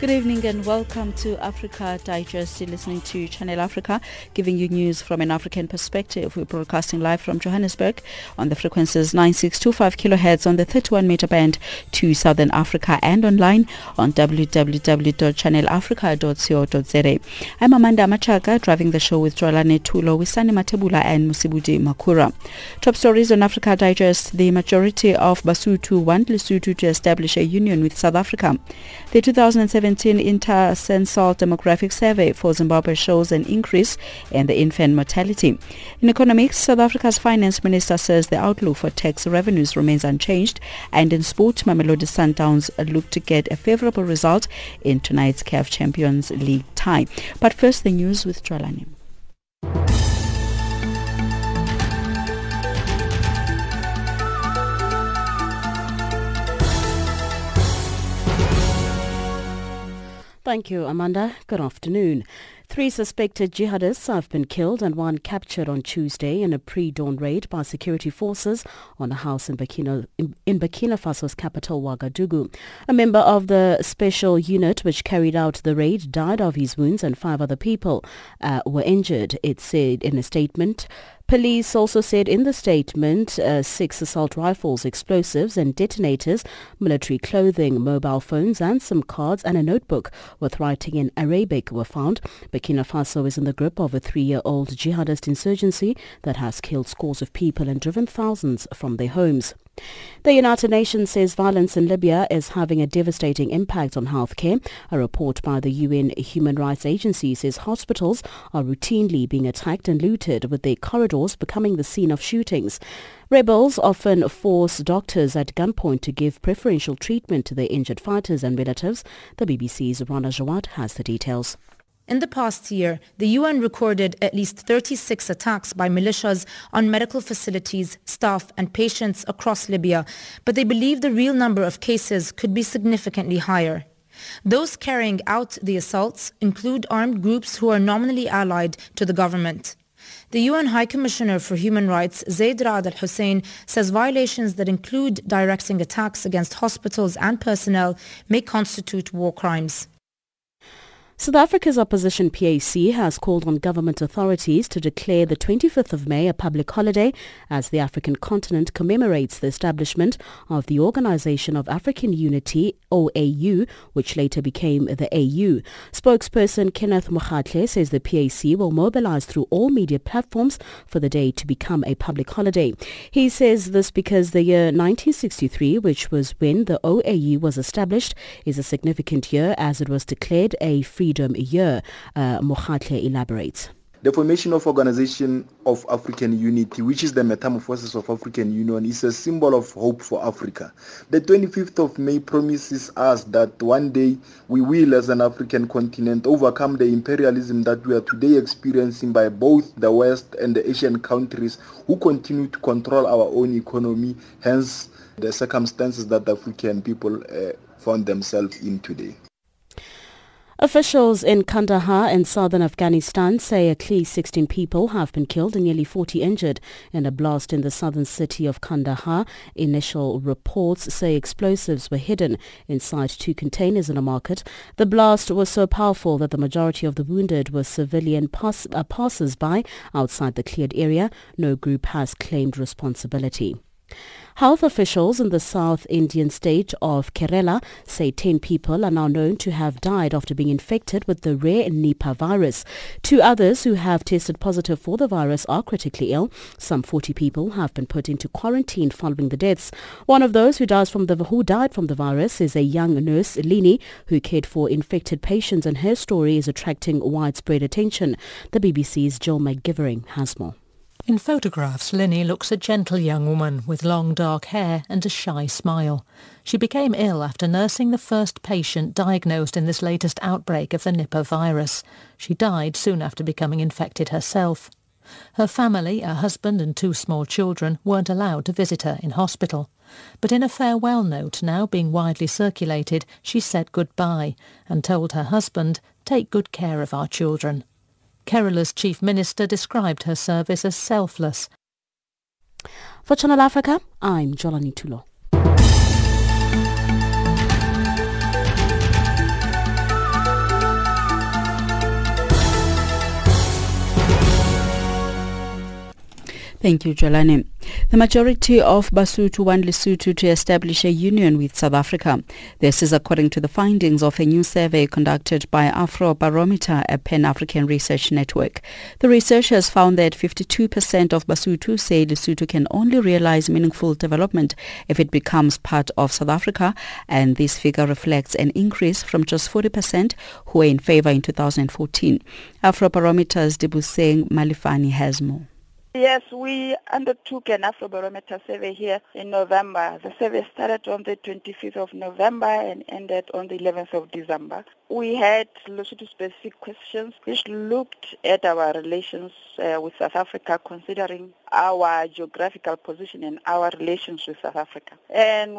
Good evening and welcome to Africa Digest. You're listening to Channel Africa, giving you news from an African perspective. We're broadcasting live from Johannesburg on the frequencies 9625 kilohertz on the 31 meter band to Southern Africa and online on www.channelafrica.co.za. I'm Amanda Machaka, driving the show with Joalane Tulo, Wisani Matebula and Musibudi Makura. Top stories on Africa Digest. The majority of Basotho want Lesotho to establish a union with South Africa. The 2007 Intercensal Demographic Survey for Zimbabwe shows an increase in the infant mortality. In economics, South Africa's finance minister says the outlook for tax revenues remains unchanged. And in sport, Mamelodi Sundowns look to get a favorable result in tonight's CAF Champions League tie. But first, the news with Joalani. Thank you, Amanda. Good afternoon. Three suspected jihadists have been killed and one captured on Tuesday in a pre-dawn raid by security forces on a house in Burkina, in, in Burkina Faso's capital, Ouagadougou. A member of the special unit which carried out the raid died of his wounds and five other people uh, were injured, it said in a statement. Police also said in the statement uh, six assault rifles, explosives and detonators, military clothing, mobile phones and some cards and a notebook with writing in Arabic were found. Burkina Faso is in the grip of a three-year-old jihadist insurgency that has killed scores of people and driven thousands from their homes. The United Nations says violence in Libya is having a devastating impact on healthcare. A report by the UN Human Rights Agency says hospitals are routinely being attacked and looted, with their corridors becoming the scene of shootings. Rebels often force doctors at gunpoint to give preferential treatment to their injured fighters and relatives. The BBC's Rana Jawad has the details. In the past year, the UN recorded at least 36 attacks by militias on medical facilities, staff and patients across Libya, but they believe the real number of cases could be significantly higher. Those carrying out the assaults include armed groups who are nominally allied to the government. The UN High Commissioner for Human Rights, Zeid Ra'ad al-Hussein, says violations that include directing attacks against hospitals and personnel may constitute war crimes. South Africa's opposition PAC has called on government authorities to declare the 25th of May a public holiday as the African continent commemorates the establishment of the Organization of African Unity, OAU, which later became the AU. Spokesperson Kenneth Mokgatle says the PAC will mobilize through all media platforms for the day to become a public holiday. He says this because the year 1963, which was when the OAU was established, is a significant year as it was declared a free freedom year. Uh, Mokgatle elaborates. The formation of Organization of African Unity, which is the metamorphosis of African Union, is a symbol of hope for Africa. The 25th of May promises us that one day we will, as an African continent, overcome the imperialism that we are today experiencing by both the West and the Asian countries who continue to control our own economy, hence the circumstances that the African people uh, found themselves in today. Officials in Kandahar in southern Afghanistan say at least 16 people have been killed and nearly 40 injured in a blast in the southern city of Kandahar. Initial reports say explosives were hidden inside two containers in a market. The blast was so powerful that the majority of the wounded were civilian pass- uh, passers-by outside the cleared area. No group has claimed responsibility. Health officials in the South Indian state of Kerala say 10 people are now known to have died after being infected with the rare Nipah virus. Two others who have tested positive for the virus are critically ill. Some 40 people have been put into quarantine following the deaths. One of those who, dies from the, who died from the virus is a young nurse, Lini, who cared for infected patients and her story is attracting widespread attention. The BBC's Jill McGivering has more. In photographs, Lini looks a gentle young woman with long dark hair and a shy smile. She became ill after nursing the first patient diagnosed in this latest outbreak of the Nipah virus. She died soon after becoming infected herself. Her family, a husband and two small children, weren't allowed to visit her in hospital. But in a farewell note now being widely circulated, she said goodbye and told her husband, take good care of our children. Kerala's chief minister described her service as selfless. For Channel Africa, I'm Jolani Tulo. Thank you, Jolani. The majority of Basotho want Lesotho to establish a union with South Africa. This is according to the findings of a new survey conducted by Afrobarometer, a Pan-African research network. The researchers found that 52% of Basotho say Lesotho can only realize meaningful development if it becomes part of South Africa, and this figure reflects an increase from just 40% who were in favor in 2014. Afrobarometer's Libuseng Malephane has more. Yes, we undertook an Afrobarometer survey here in November. The survey started on the 25th of November and ended on the 11th of December. We had Lesotho-specific questions which looked at our relations uh, with South Africa considering our geographical position and our relations with South Africa. And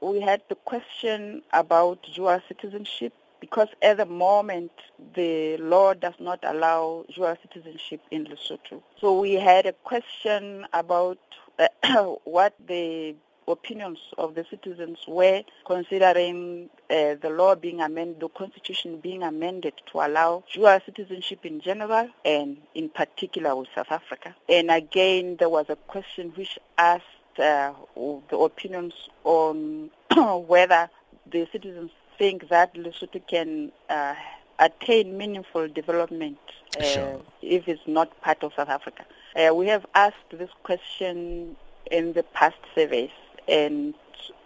we had the question about dual citizenship because at the moment the law does not allow dual citizenship in Lesotho. So we had a question about what the opinions of the citizens were considering uh, the law being amended, the constitution being amended to allow dual citizenship in general and in particular with South Africa. And again, there was a question which asked uh, the opinions on whether the citizens think that Lesotho can uh, attain meaningful development uh, sure. if it's not part of South Africa. Uh, we have asked this question in the past surveys and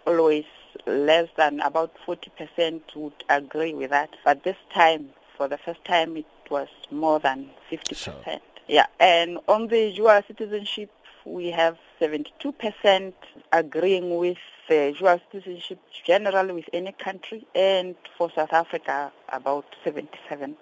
always less than about 40% would agree with that. But this time, for the first time, it was more than 50%. Sure. Yeah, and on the dual citizenship, we have 72% agreeing with uh, dual citizenship generally with any country, and for South Africa, about 77%.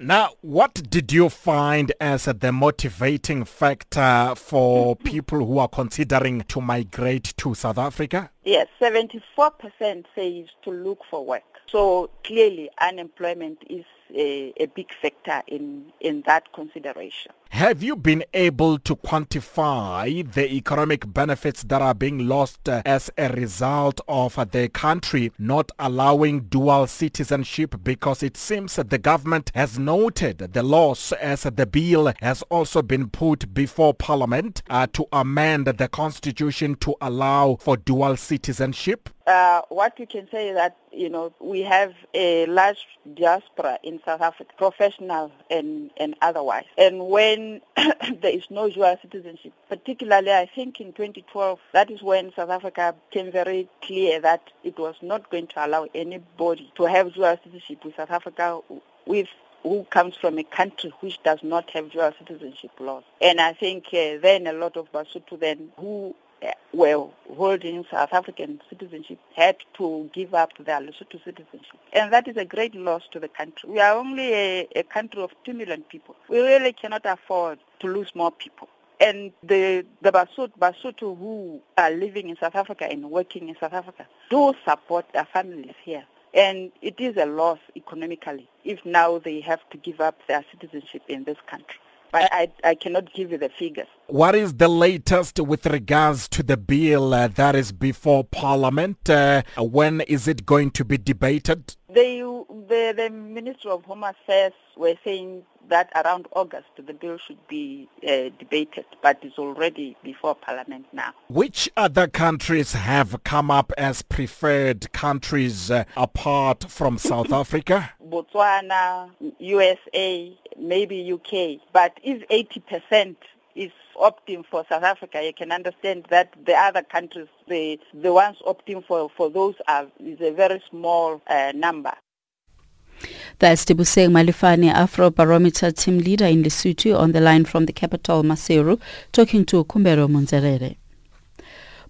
Now, what did you find as the motivating factor for people who are considering to migrate to South Africa? Yes, 74% says to look for work. So clearly unemployment is a, a big factor in, in that consideration. Have you been able to quantify the economic benefits that are being lost uh, as a result of uh, the country not allowing dual citizenship because it seems that the government has noted the loss as the bill has also been put before parliament uh, to amend the constitution to allow for dual citizenship? Uh, what we can say is that you know we have a large diaspora in South Africa, professional and and otherwise. And when there is no dual citizenship, particularly I think in 2012, that is when South Africa became very clear that it was not going to allow anybody to have dual citizenship with South Africa with who comes from a country which does not have dual citizenship laws. And I think uh, then a lot of Basotho then who Eh, were holding South African citizenship had to give up their Lesotho citizenship. And that is a great loss to the country. We are only a, a country of 2 million people. We really cannot afford to lose more people. And the, the Basotho, Basotho who are living in South Africa and working in South Africa do support their families here. And it is a loss economically if now they have to give up their citizenship in this country but I, I cannot give you the figures. What is the latest with regards to the bill uh, that is before Parliament? Uh, when is it going to be debated? They, the, the Minister of Home Affairs were saying that around August the bill should be uh, debated, but it's already before Parliament now. Which other countries have come up as preferred countries uh, apart from South Africa? Botswana, USA, maybe UK. But if 80% is opting for South Africa, you can understand that the other countries, the, the ones opting for, for those are, is a very small uh, number. That's Libuseng Malephane, Afrobarometer team leader in Lesotho, on the line from the capital, Maseru, talking to Kumbero Munzerere.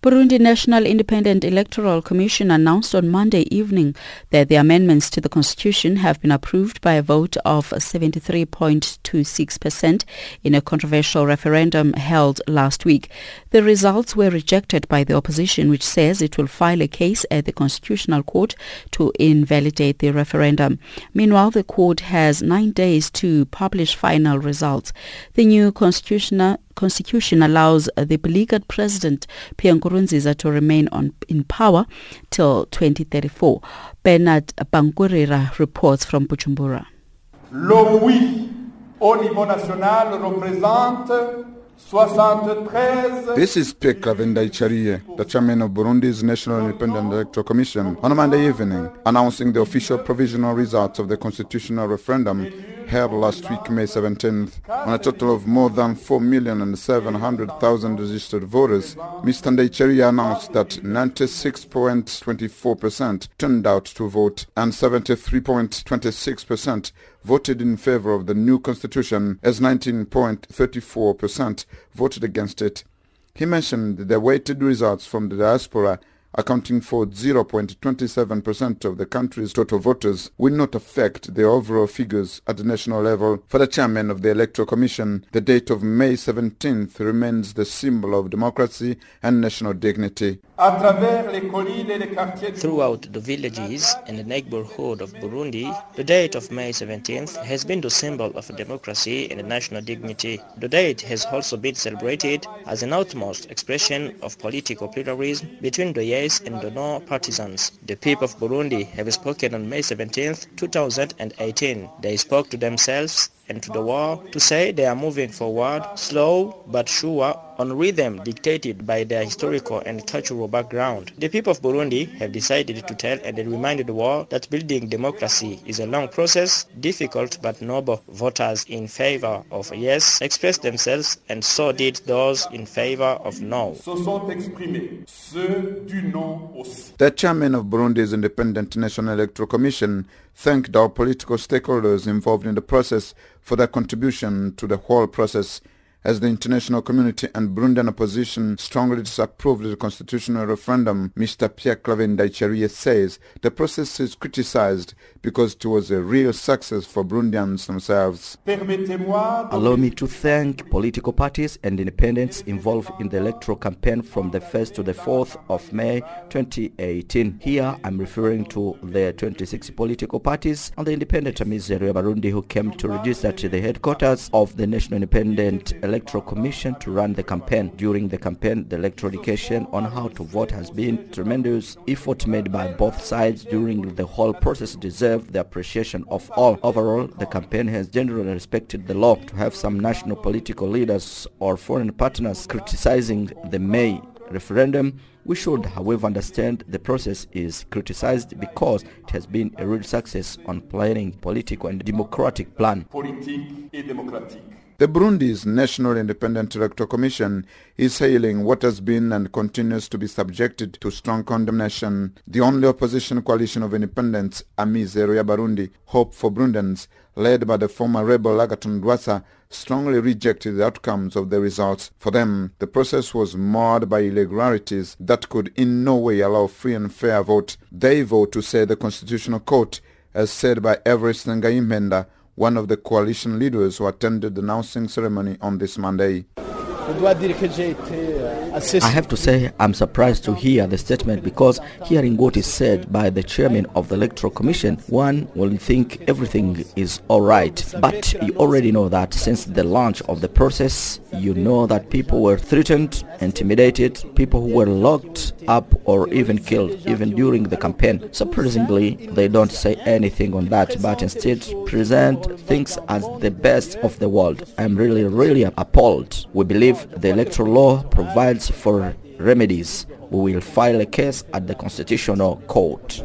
Burundi National Independent Electoral Commission announced on Monday evening that the amendments to the constitution have been approved by a vote of 73.26% in a controversial referendum held last week. The results were rejected by the opposition which says it will file a case at the Constitutional Court to invalidate the referendum. Meanwhile, the court has nine days to publish final results. The new constitutional constitution allows the beleaguered president Pierre Nkurunziza to remain on in power till 2034. Bernard Bankurira reports from Bujumbura. Au niveau national représente this is Pierre Clavenda the chairman of Burundi's National Independent Electoral Commission, on a Monday evening, announcing the official provisional results of the constitutional referendum held last week, May 17th. On a total of more than 4,700,000 registered voters, Mr. Ndayicariye announced that 96.24% turned out to vote and 73.26% voted in favor of the new constitution as 19.34% voted against it. He mentioned the weighted results from the diaspora accounting for 0.27% of the country's total voters, will not affect the overall figures at the national level. For the chairman of the Electoral Commission, the date of May 17th remains the symbol of democracy and national dignity. Throughout the villages and the neighborhood of Burundi, the date of May 17th has been the symbol of democracy and national dignity. The date has also been celebrated as an outmost expression of political pluralism between the yes and the no partisans. The people of Burundi have spoken on May 17th, 2018. They spoke to themselves and to the world to say they are moving forward, slow but sure, on rhythm dictated by their historical and cultural background. The people of Burundi have decided to tell and remind the world that building democracy is a long process, difficult but noble. Voters in favor of yes expressed themselves and so did those in favor of no. The chairman of Burundi's Independent National Electoral Commission thanked our political stakeholders involved in the process for their contribution to the whole process as the international community and Burundian opposition strongly disapproved the constitutional referendum, Mr. Pierre Claver Ndayicariye says the process is criticized because it was a real success for Burundians themselves. Allow me to thank political parties and independents involved in the electoral campaign from the 1st to the 4th of May 2018. Here I'm referring to the 26 political parties and the independent Amizero Burundi who came to register to the headquarters of the National Independent Electoral Commission to run the campaign. During the campaign, the electoral education on how to vote has been tremendous effort made by both sides during the whole process deserved the appreciation of all. Overall, the campaign has generally respected the law to have some national political leaders or foreign partners criticizing the May referendum. We should, however, understand the process is criticized because it has been a real success on planning political and democratic plan. The Burundi's National Independent Electoral Commission is hailing what has been and continues to be subjected to strong condemnation. The only opposition coalition of independents, Amizero y'Abarundi, Hope for Burundians, led by the former rebel Agathon Rwasa, strongly rejected the outcomes of the results. For them, the process was marred by irregularities that could in no way allow free and fair vote. They vote to say the Constitutional Court, as said by Everest Ngayimpenda, one of the coalition leaders who attended the announcing ceremony on this Monday. I have to say I'm surprised to hear the statement because hearing what is said by the chairman of the electoral commission one will think everything is all right. But you already know that since the launch of the process you know that people were threatened intimidated people who were locked up or even killed even during the campaign. Surprisingly they don't say anything on that but instead present things as the best of the world. I'm really really appalled. We believe the electoral law provides for remedies. We will file a case at the Constitutional Court.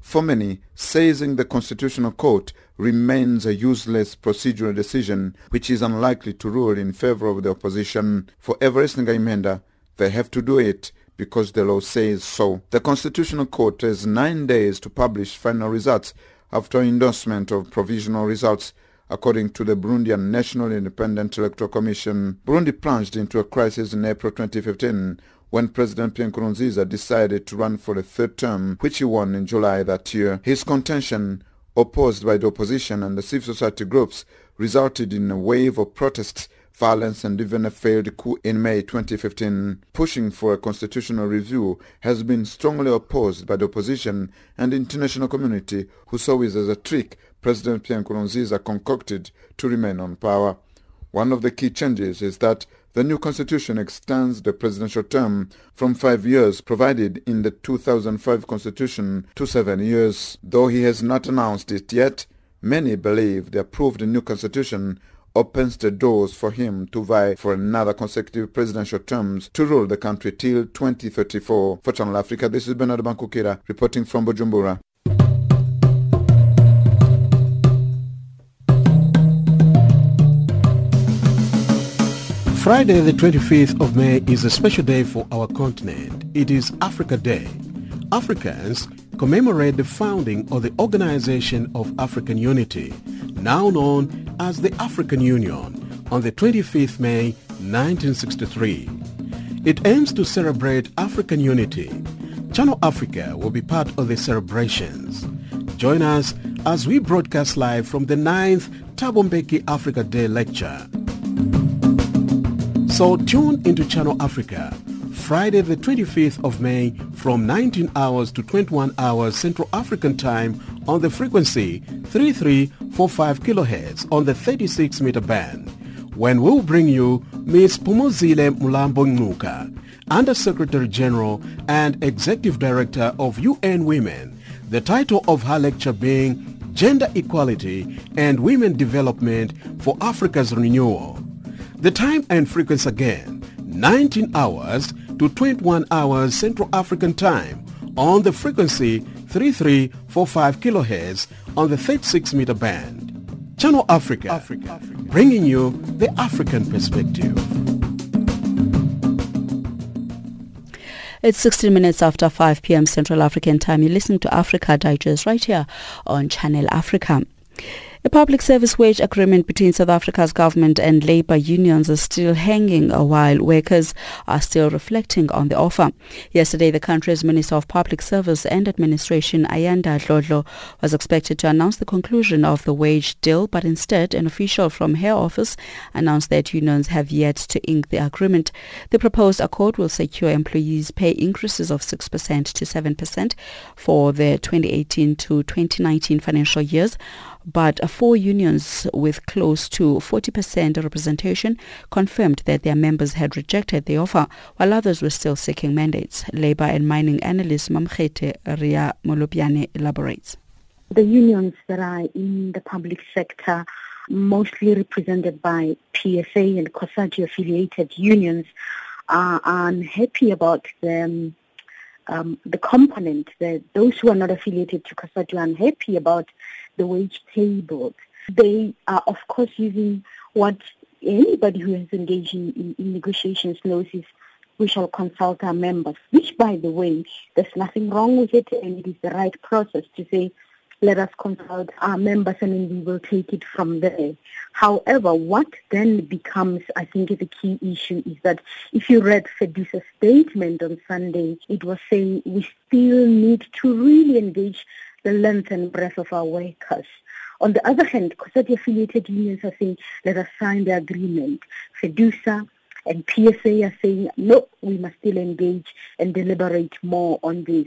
For many, seizing the Constitutional Court remains a useless procedural decision which is unlikely to rule in favor of the opposition. For Everest Ngayimpenda, they have to do it because the law says so. The Constitutional Court has nine days to publish final results after endorsement of provisional results according to the Burundian National Independent Electoral Commission. Burundi plunged into a crisis in April 2015 when President Pierre Nkurunziza decided to run for a third term, which he won in July that year. His contention, opposed by the opposition and the civil society groups, resulted in a wave of protests violence and even a failed coup in May 2015. Pushing for a constitutional review has been strongly opposed by the opposition and the international community who saw it as a trick President Pierre Nkurunziza concocted to remain on power. One of the key changes is that the new constitution extends the presidential term from five years provided in the 2005 constitution to seven years. Though he has not announced it yet, many believe the approved new constitution opens the doors for him to vie for another consecutive presidential terms to rule the country till 2034. For Channel Africa, this is Bernard Bankukira reporting from Bujumbura. Friday, the 25th of May, is a special day for our continent. It is Africa Day. Africans commemorate the founding of the Organization of African Unity, now known as the African Union, on the 25th May 1963. It aims to celebrate African unity. Channel Africa will be part of the celebrations. Join us as we broadcast live from the 9th Thabo Mbeki Africa Day lecture. So tune into Channel Africa Friday the 25th of May from 19 hours to 21 hours Central African Time on the frequency 3345 kHz on the 36 meter band when we'll bring you Ms. Phumzile Mlambo-Ngcuka, Under-Secretary General and Executive Director of UN Women, the title of her lecture being Gender Equality and Women Development for Africa's Renewal. The time and frequency again, 19 hours to 21 hours Central African Time on the frequency 3345 kHz on the 36 meter band. Channel Africa, Africa, Africa, bringing you the African perspective. It's 16 minutes after 5 p.m. Central African Time. You're listening to Africa Digest right here on Channel Africa. A public service wage agreement between South Africa's government and labour unions is still hanging while workers are still reflecting on the offer. Yesterday, the country's Minister of Public Service and Administration, Ayanda Dlodlo, was expected to announce the conclusion of the wage deal, but instead, an official from her office announced that unions have yet to ink the agreement. The proposed accord will secure employees' pay increases of 6% to 7% for the 2018 to 2019 financial years but four unions with close to 40% representation confirmed that their members had rejected the offer, while others were still seeking mandates. Labour and mining analyst Mamkhete Ria Molopyane elaborates. The unions that are in the public sector, mostly represented by PSA and COSATU affiliated unions, are unhappy about the um, the component that those who are not affiliated to COSATU are unhappy about the wage table. They are, of course, using what anybody who has engaged in, in negotiations knows is we shall consult our members, which, by the way, there's nothing wrong with it, and it is the right process to say, let us consult our members and then we will take it from there. However, what then becomes, I think, the key issue is that if you read FEDUSA's statement on Sunday, it was saying we still need to really engage the length and breadth of our workers. On the other hand, COSATU affiliated unions are saying, let us sign the agreement. FEDUSA and PSA are saying, no, we must still engage and deliberate more on this.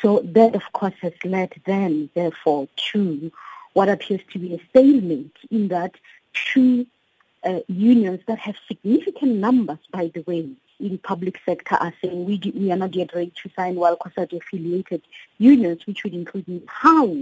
So that, of course, has led then, therefore, to what appears to be a stalemate in that two uh, unions that have significant numbers, by the way, in public sector are saying we, we are not yet ready to sign while COSATU affiliated unions, which would include how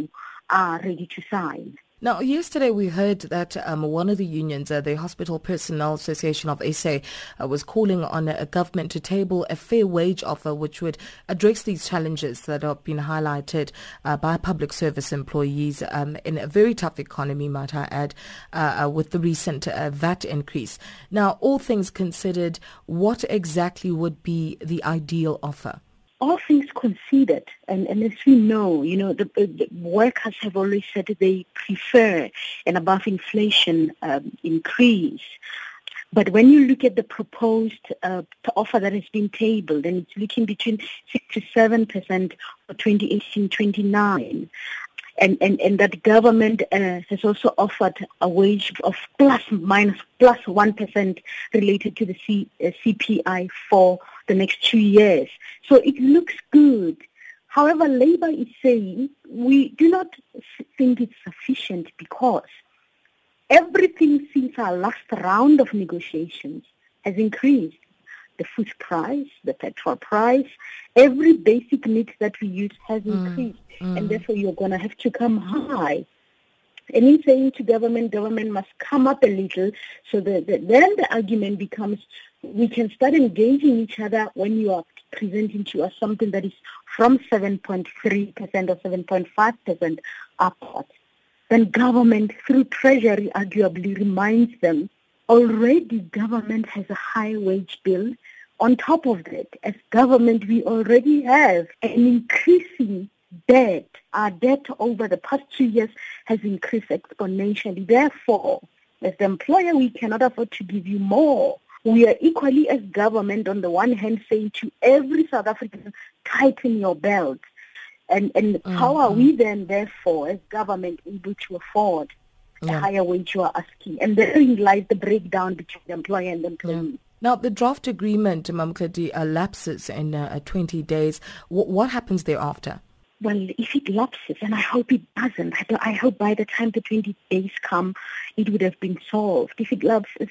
are ready to sign. Now, yesterday we heard that um, one of the unions, uh, the Hospital Personnel Association of SA, uh, was calling on a, government to table a fair wage offer which would address these challenges that have been highlighted uh, by public service employees um, in a very tough economy, might I add, uh, uh, with the recent uh, VAT increase. Now, all things considered, what exactly would be the ideal offer? All things considered, and, and as we know, you know, the, the workers have always said they prefer an above inflation um, increase. But when you look at the proposed uh, offer that has been tabled, and it's looking between 6 to 7 percent for 2018-29, and, and, and that government uh, has also offered a wage of plus minus plus 1 related to the C, uh, CPI for the next two years. So it looks good. However, Labour is saying we do not think it's sufficient because everything since our last round of negotiations has increased. The food price, the petrol price, every basic need that we use has mm, increased. Mm. And therefore you're going to have to come high. And in saying to government, government must come up a little so that, that then the argument becomes we can start engaging each other when you are presenting to us something that is from 7.3% or 7.5% upwards. Then government, through Treasury, arguably reminds them already government has a high wage bill. On top of that, as government, we already have an increasing debt. Our debt over the past two years has increased exponentially. Therefore, as the employer, we cannot afford to give you more we are equally as government on the one hand saying to every South African, tighten your belt. And, and mm-hmm. how are we then, therefore, as government, able to afford yeah. the higher wage you are asking? And therein lies the breakdown between the employer and the employee. Yeah. Now, the draft agreement, Mamkadi, uh, lapses in uh, 20 days. W- what happens thereafter? Well, if it lapses, and I hope it doesn't, I, I hope by the time the 20 days come, it would have been solved. If it lapses,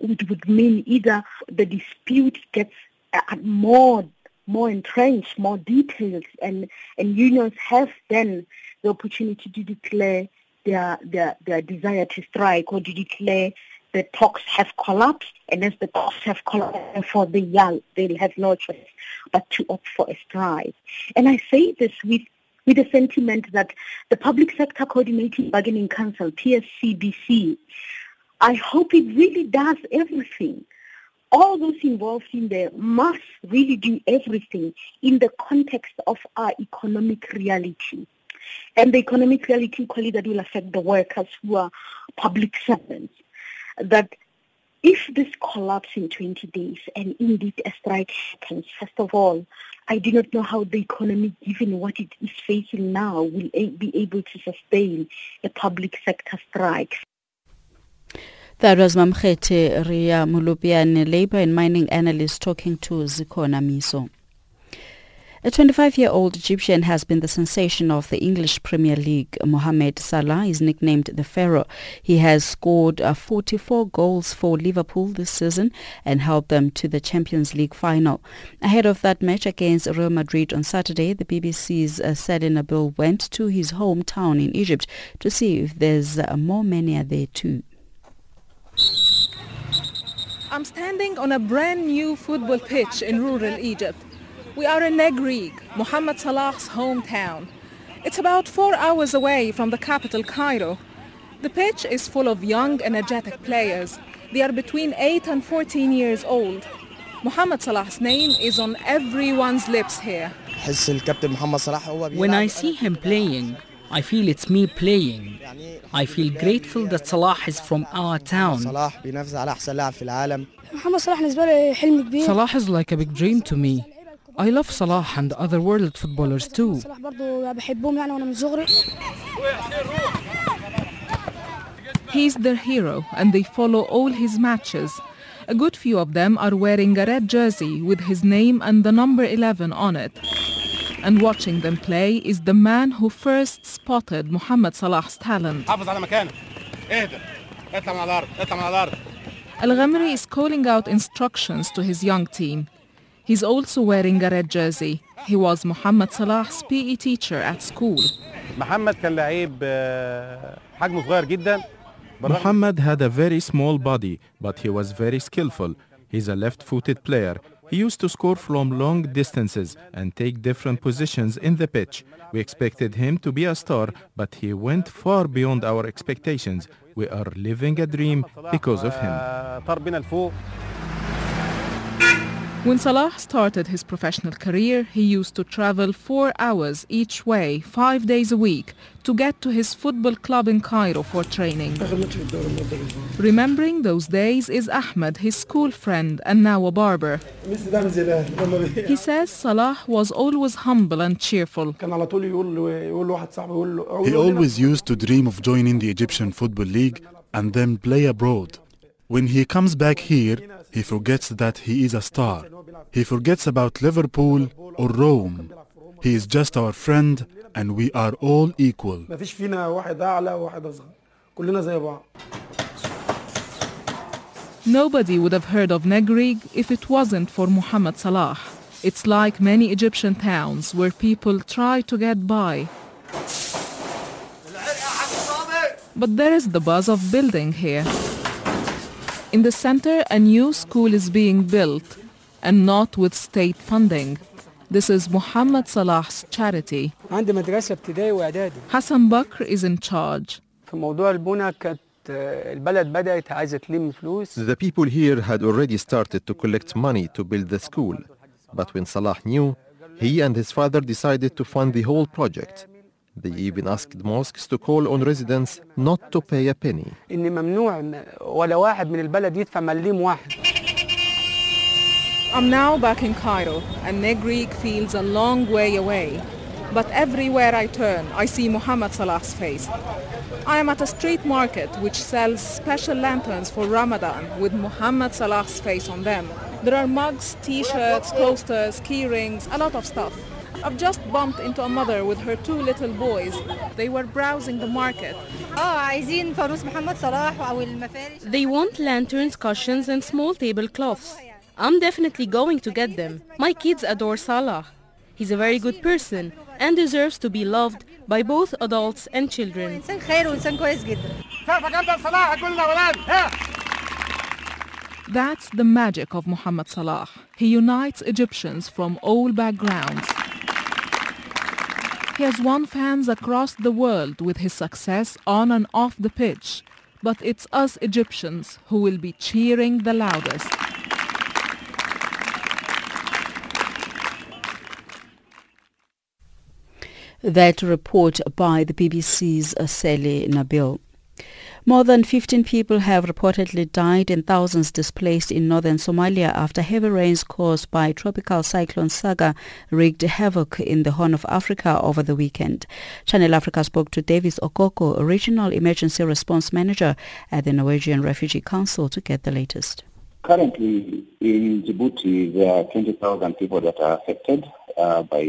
it would mean either the dispute gets uh, more more entrenched, more detailed, and, and unions have then the opportunity to declare their, their, their desire to strike or to declare the talks have collapsed, and as the talks have collapsed for the young, they'll have no choice but to opt for a strike. And I say this with with the sentiment that the Public Sector Coordinating Bargaining Council, PSCBC, I hope it really does everything. All those involved in there must really do everything in the context of our economic reality. And the economic reality equally that will affect the workers who are public servants. That if this collapse in 20 days and indeed a strike happens, first of all, I do not know how the economy, given what it is facing now, will be able to sustain a public sector strike. That was Mamkhete Ria Molopyane, labor and mining analyst talking to Zikona Miso. A 25-year-old Egyptian has been the sensation of the English Premier League. Mohamed Salah is nicknamed the Pharaoh. He has scored uh, 44 goals for Liverpool this season and helped them to the Champions League final. Ahead of that match against Real Madrid on Saturday, the BBC's uh, Sally Nabil went to his hometown in Egypt to see if there's uh, more mania there too. I'm standing on a brand new football pitch in rural Egypt. We are in Negrig, Mohammed Salah's hometown. It's about four hours away from the capital, Cairo. The pitch is full of young, energetic players. They are between 8 and 14 years old. Mohammed Salah's name is on everyone's lips here. When I see him playing, I feel it's me playing. I feel grateful that Salah is from our town. Salah is like a big dream to me. I love Salah and other world footballers too. He's their hero and they follow all his matches. A good few of them are wearing a red jersey with his name and the number 11 on it and watching them play is the man who first spotted Mohamed Salah's talent. Al-Ghamri is calling out instructions to his young team. He's also wearing a red jersey. He was Mohamed Salah's PE muhammad at school. Muhammad had a very small body, but he was very skillful. He's a left-footed player. He used to score from long distances and take different positions in the pitch. We expected him to be a star, but he went far beyond our expectations. We are living a dream because of him. When Salah started his professional career, he used to travel four hours each way, five days a week, to get to his football club in Cairo for training. Remembering those days is Ahmed, his school friend and now a barber. He says Salah was always humble and cheerful. He always used to dream of joining the Egyptian Football League and then play abroad. When he comes back here, he forgets that he is a star. He forgets about Liverpool or Rome. He is just our friend and we are all equal. Nobody would have heard of Negrig if it wasn't for Muhammad Salah. It's like many Egyptian towns where people try to get by. But there is the buzz of building here. In the center, a new school is being built, and not with state funding. This is Muhammad Salah's charity. Hassan Bakr is in charge. The people here had already started to collect money to build the school. But when Salah knew, he and his father decided to fund the whole project. They even asked mosques to call on residents not to pay a penny. I'm now back in Cairo, and Negrig feels a long way away. But everywhere I turn, I see Muhammad Salah's face. I am at a street market which sells special lanterns for Ramadan with Muhammad Salah's face on them. There are mugs, t-shirts, coasters, key rings, a lot of stuff. I've just bumped into a mother with her two little boys. They were browsing the market. They want lanterns, cushions and small tablecloths. I'm definitely going to get them. My kids adore Salah. He's a very good person and deserves to be loved by both adults and children. That's the magic of Muhammad Salah. He unites Egyptians from all backgrounds. He has won fans across the world with his success on and off the pitch. But it's us Egyptians who will be cheering the loudest. That report by the BBC's Sally Nabil. More than 15 people have reportedly died and thousands displaced in northern Somalia after heavy rains caused by tropical cyclone Sagar wreaked havoc in the Horn of Africa over the weekend. Channel Africa spoke to Davis Okoko, Regional Emergency Response Manager at the Norwegian Refugee Council to get the latest. Currently in Djibouti, there are 20,000 people that are affected uh, by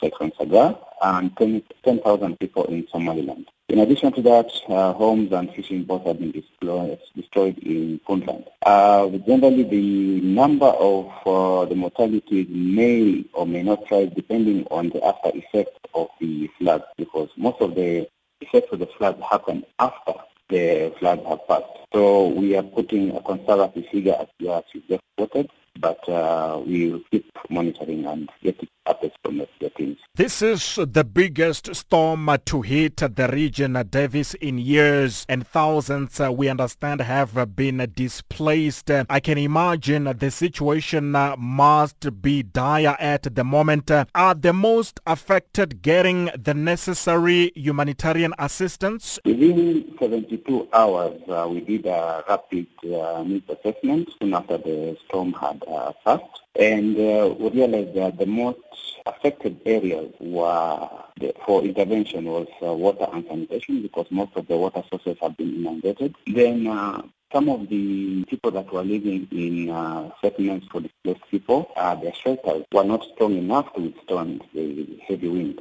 Cyclone Sagar and 10,000 people in Somaliland. In addition to that, uh, homes and fishing boats have been destroyed, in Puntland. Uh, generally, the number of uh, the mortalities may or may not rise depending on the after effects of the flood because most of the effects of the flood happen after the floods have passed. So we are putting a conservative figure as you just quoted, but uh, we will keep monitoring and getting updates from the teams. This is the biggest storm to hit the region, Davis, in years, and thousands, uh, we understand, have been displaced. I can imagine the situation uh, must be dire at the moment. Are the most affected getting the necessary humanitarian assistance? Within 72 hours, uh, we did a rapid uh, needs assessment soon after the storm had uh, passed. And uh, we realized that the most affected areas were the, for intervention was uh, water and sanitation because most of the water sources have been inundated. Then uh, some of the people that were living in uh, settlements for displaced people, uh, their shelters were not strong enough to withstand the heavy wind.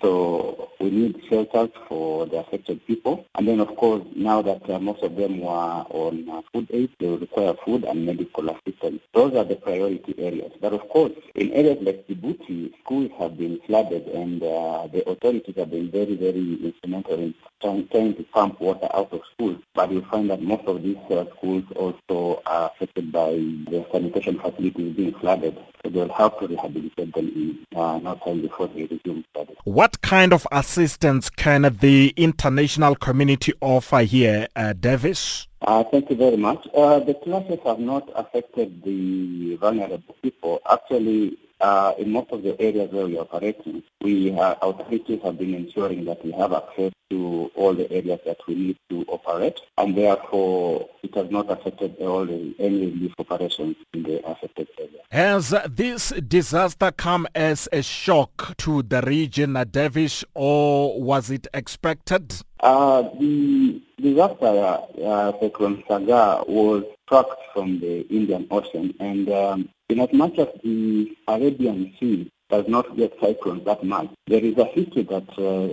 So we need shelters for the affected people. And then, of course, now that uh, most of them were on uh, food aid, they require food and medical assistance. Those are the priority areas. But of course, in areas like Djibouti, schools have been flooded and uh, the authorities have been very, very instrumental in trying, trying to pump water out of schools. But you find that most of these uh, schools also are affected by the sanitation facilities being flooded. So they'll have to rehabilitate them in uh, no time before they resume studies. What kind of assistance can the international community offer here, uh, Davis? Uh, thank you very much. Uh, the clashes have not affected the vulnerable people. Actually, uh, in most of the areas where we are operating, we have, authorities have been ensuring that we have access to all the areas that we need to operate, and therefore it has not affected all the, any relief operations in the affected area. Has this disaster come as a shock to the region, Davis, or was it expected? Uh, the disaster, uh, Cyclone Sagar, was struck from the Indian Ocean, and um, in as much as the Arabian Sea does not get cyclones that much, there is a history that uh,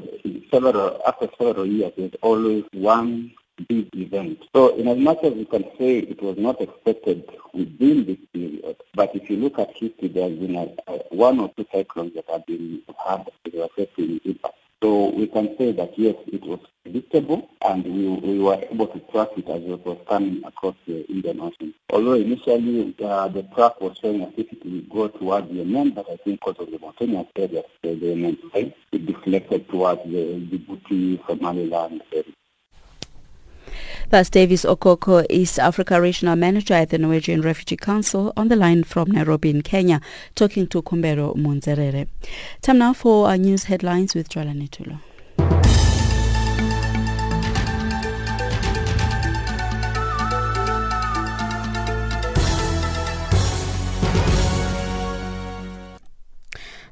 several, after several years, there's always one big event. So in as much as we can say it was not expected within this period, but if you look at history, there has been a, a one or two cyclones that have been had affecting impact. So we can say that yes, it was predictable and we, we were able to track it as it was coming across the Indian Ocean. Although initially uh, the track was showing as if it would go towards Yemen, but I think because of the mountainous areas the Yemen side, it deflected towards the Djibouti, Somaliland area. That's Davis Okoko, East Africa Regional Manager at the Norwegian Refugee Council, on the line from Nairobi in Kenya, talking to Kumbero Munzerere. Time now for our news headlines with Jola Netulo.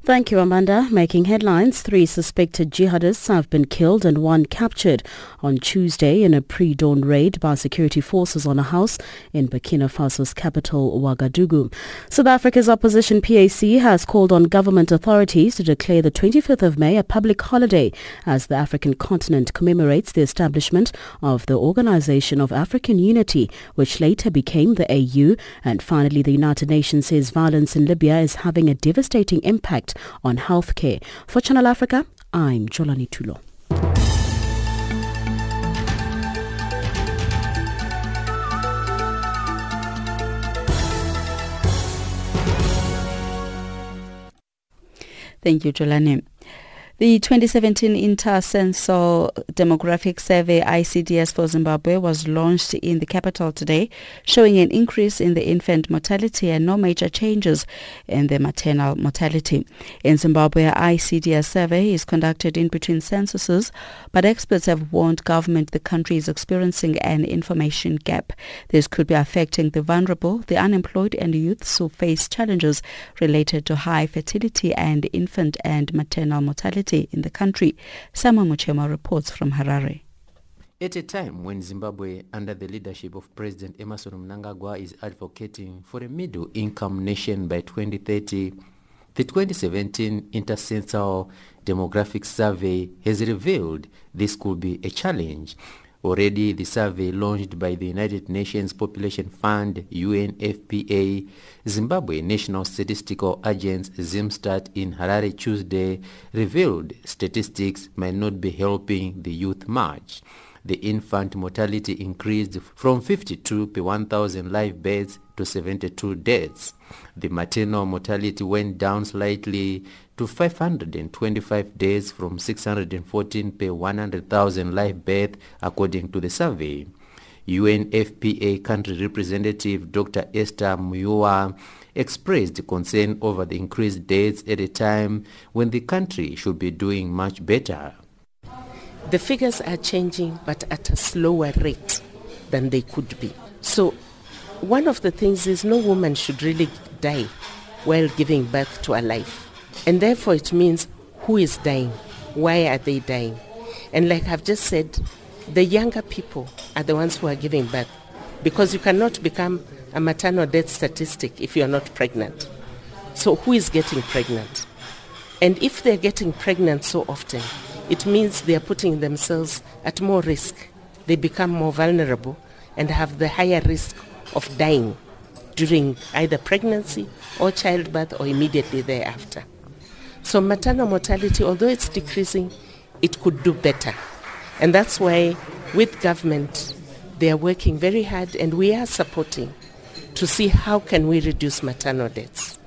Thank you, Amanda. Making headlines, three suspected jihadists have been killed and one captured on Tuesday in a pre-dawn raid by security forces on a house in Burkina Faso's capital, Ouagadougou. South Africa's opposition PAC has called on government authorities to declare the 25th of May a public holiday as the African continent commemorates the establishment of the Organization of African Unity, which later became the AU. And finally, the United Nations says violence in Libya is having a devastating impact on healthcare. For Channel Africa, I'm Jolani Tulo. Thank you, Jolani. The 2017 Intercensal Demographic Survey ICDS for Zimbabwe was launched in the capital today, showing an increase in the infant mortality and no major changes in the maternal mortality. In Zimbabwe, ICDS survey is conducted in between censuses, but experts have warned government the country is experiencing an information gap. This could be affecting the vulnerable, the unemployed and youths who face challenges related to high fertility and infant and maternal mortality in the country. Samuel Muchemwa reports from Harare. At a time when Zimbabwe, under the leadership of President Emmerson Mnangagwa, is advocating for a middle-income nation by 2030, the 2017 Intercensal Demographic Survey has revealed this could be a challenge Already, the survey launched by the United Nations Population Fund, UNFPA, Zimbabwe National Statistical Agency, ZIMSTAT, in Harare Tuesday revealed statistics might not be helping the youth much. The infant mortality increased from 52 per 1,000 live births to 72 deaths. The maternal mortality went down slightly to 525 days from 614 per 100,000 live births according to the survey. UNFPA country representative Dr. Esther Muia expressed concern over the increased deaths at a time when the country should be doing much better. The figures are changing but at a slower rate than they could be. So one of the things is no woman should really die while giving birth to a life. And therefore it means who is dying? Why are they dying? And like I've just said, the younger people are the ones who are giving birth because you cannot become a maternal death statistic if you are not pregnant. So who is getting pregnant? And if they're getting pregnant so often, it means they are putting themselves at more risk. They become more vulnerable and have the higher risk of dying during either pregnancy or childbirth or immediately thereafter. So maternal mortality, although it's decreasing, it could do better. And that's why with government, they are working very hard and we are supporting to see how can we reduce maternal deaths.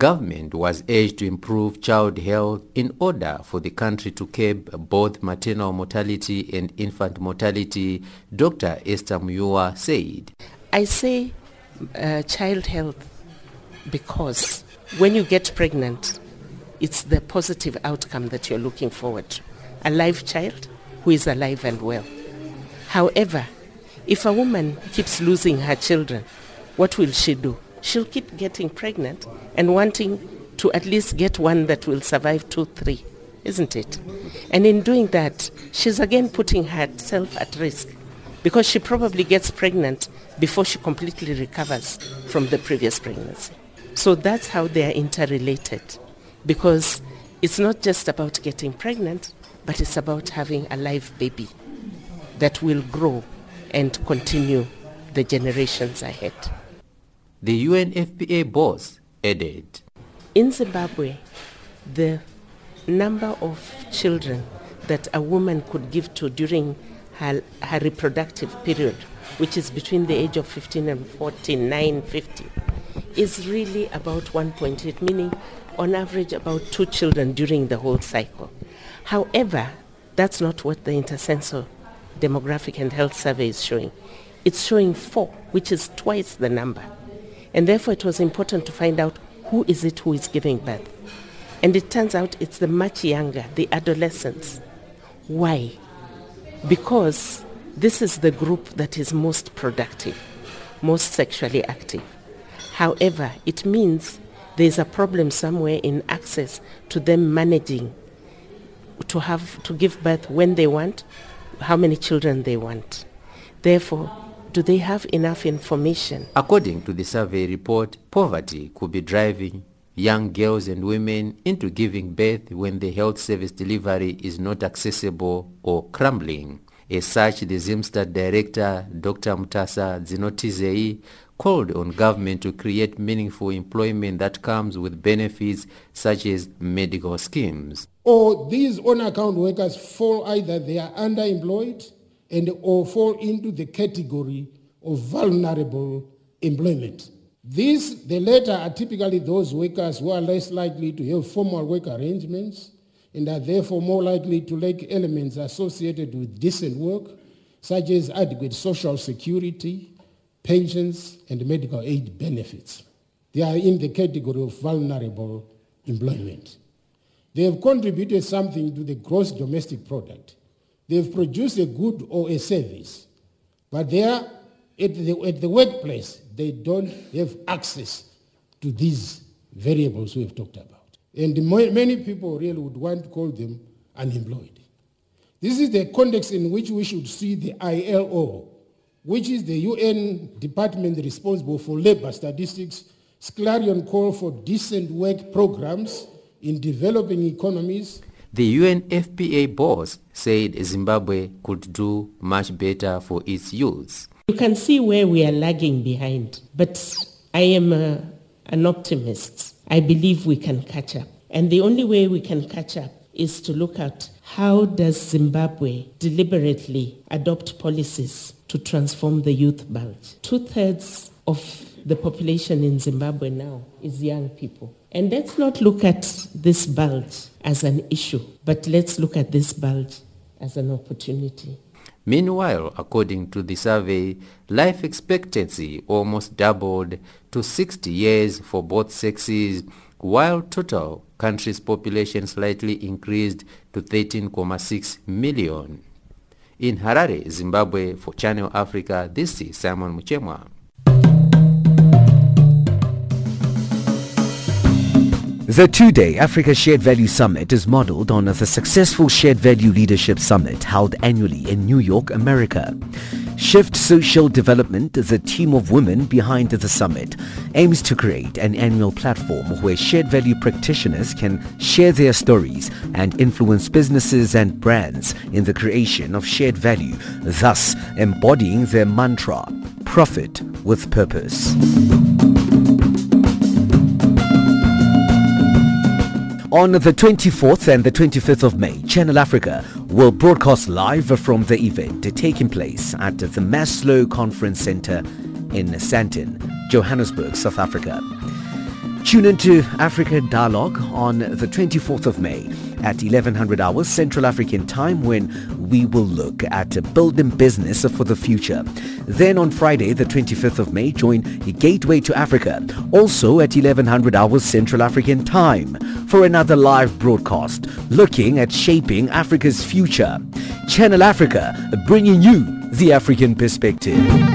Government was urged to improve child health in order for the country to curb both maternal mortality and infant mortality, Dr. Esther Muia said. I say uh, child health because when you get pregnant, it's the positive outcome that you're looking forward to. A live child who is alive and well. However, if a woman keeps losing her children, what will she do? She'll keep getting pregnant and wanting to at least get one that will survive two, three, isn't it? And in doing that, she's again putting herself at risk because she probably gets pregnant before she completely recovers from the previous pregnancy. So that's how they are interrelated because it's not just about getting pregnant, but it's about having a live baby that will grow and continue the generations ahead. The UNFPA boss added. In Zimbabwe, the number of children that a woman could give to during her, her reproductive period, which is between the age of 15 and 49, 50, is really about 1.8, meaning on average about two children during the whole cycle. However, that's not what the intercensal demographic and health survey is showing. It's showing four, which is twice the number. And therefore it was important to find out who is it who is giving birth. And it turns out it's the much younger, the adolescents. Why? Because this is the group that is most productive, most sexually active. However, it means there's a problem somewhere in access to them managing to have to give birth when they want, how many children they want. Therefore, do they have enough information? According to the survey report, poverty could be driving young girls and women into giving birth when the health service delivery is not accessible or crumbling. As such, the Zimstat director, Dr. Mutasa Dzinotizei, called on government to create meaningful employment that comes with benefits such as medical schemes. Or these on-account workers fall either they are underemployed and or fall into the category of vulnerable employment. These, the latter are typically those workers who are less likely to have formal work arrangements and are therefore more likely to lack elements associated with decent work, such as adequate social security, pensions, and medical aid benefits. They are in the category of vulnerable employment. They have contributed something to the gross domestic product. They've produced a good or a service, but they are at the, at the workplace, they don't have access to these variables we have talked about. And many people really would want to call them unemployed. This is the context in which we should see the ILO, which is the UN department responsible for labor statistics, clarion call for decent work programs in developing economies. The UNFPA boss said Zimbabwe could do much better for its youth. You can see where we are lagging behind, but I am a, an optimist. I believe we can catch up. And the only way we can catch up is to look at how does Zimbabwe deliberately adopt policies to transform the youth bulge. Two-thirds of the population in Zimbabwe now is young people. And let's not look at this bulge as an issue, but let's look at this bulge as an opportunity. Meanwhile, according to the survey, life expectancy almost doubled to 60 years for both sexes, while total country's population slightly increased to 13.6 million. In Harare, Zimbabwe, for Channel Africa, this is Simon Muchemwa. The two-day Africa Shared Value Summit is modeled on the successful Shared Value Leadership Summit held annually in New York, America. Shift Social Development, the team of women behind the summit, aims to create an annual platform where shared value practitioners can share their stories and influence businesses and brands in the creation of shared value, thus embodying their mantra, profit with purpose. On the 24th and the 25th of May, Channel Africa will broadcast live from the event taking place at the Maslow Conference Center in Sandton, Johannesburg, South Africa. Tune into Africa Dialogue on the 24th of May at 1100 hours Central African Time when we will look at building business for the future. Then on Friday, the 25th of May, join Gateway to Africa, also at 1100 hours Central African Time for another live broadcast looking at shaping Africa's future. Channel Africa, bringing you the African perspective.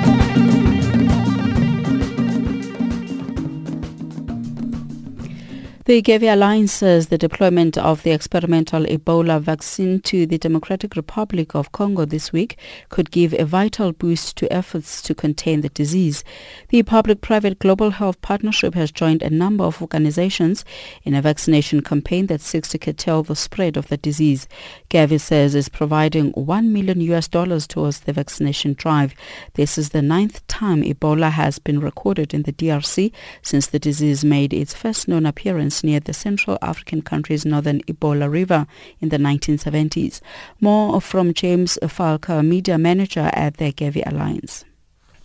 The Gavi Alliance says the deployment of the experimental Ebola vaccine to the Democratic Republic of Congo this week could give a vital boost to efforts to contain the disease. The public-private global health partnership has joined a number of organizations in a vaccination campaign that seeks to curtail the spread of the disease. Gavi says is providing 1 million US dollars towards the vaccination drive. This is the ninth time Ebola has been recorded in the DRC since the disease made its first known appearance near the Central African country's northern Ebola River in the 1970s. More from James Fulker, media manager at the Gavi Alliance.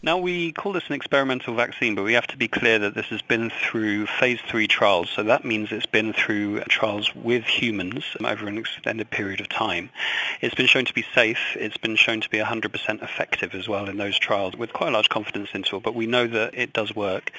Now, we call this an experimental vaccine, but we have to be clear that this has been through phase three trials. So that means it's been through trials with humans over an extended period of time. It's been shown to be safe. It's been shown to be 100% effective as well in those trials with quite a large confidence interval, but we know that it does work.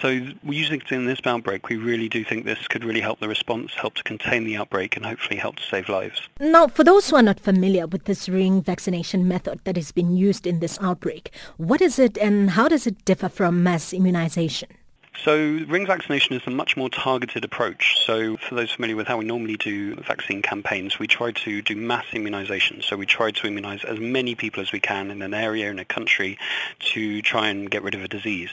So using it in this outbreak, we really do think this could really help the response, help to contain the outbreak, and hopefully help to save lives. Now, for those who are not familiar with this ring vaccination method that has been used in this outbreak, what is is it and how does it differ from mass immunization? So ring vaccination is a much more targeted approach. So for those familiar with how we normally do vaccine campaigns, we try to do mass immunization. So we try to immunize as many people as we can in an area, in a country, to try and get rid of a disease.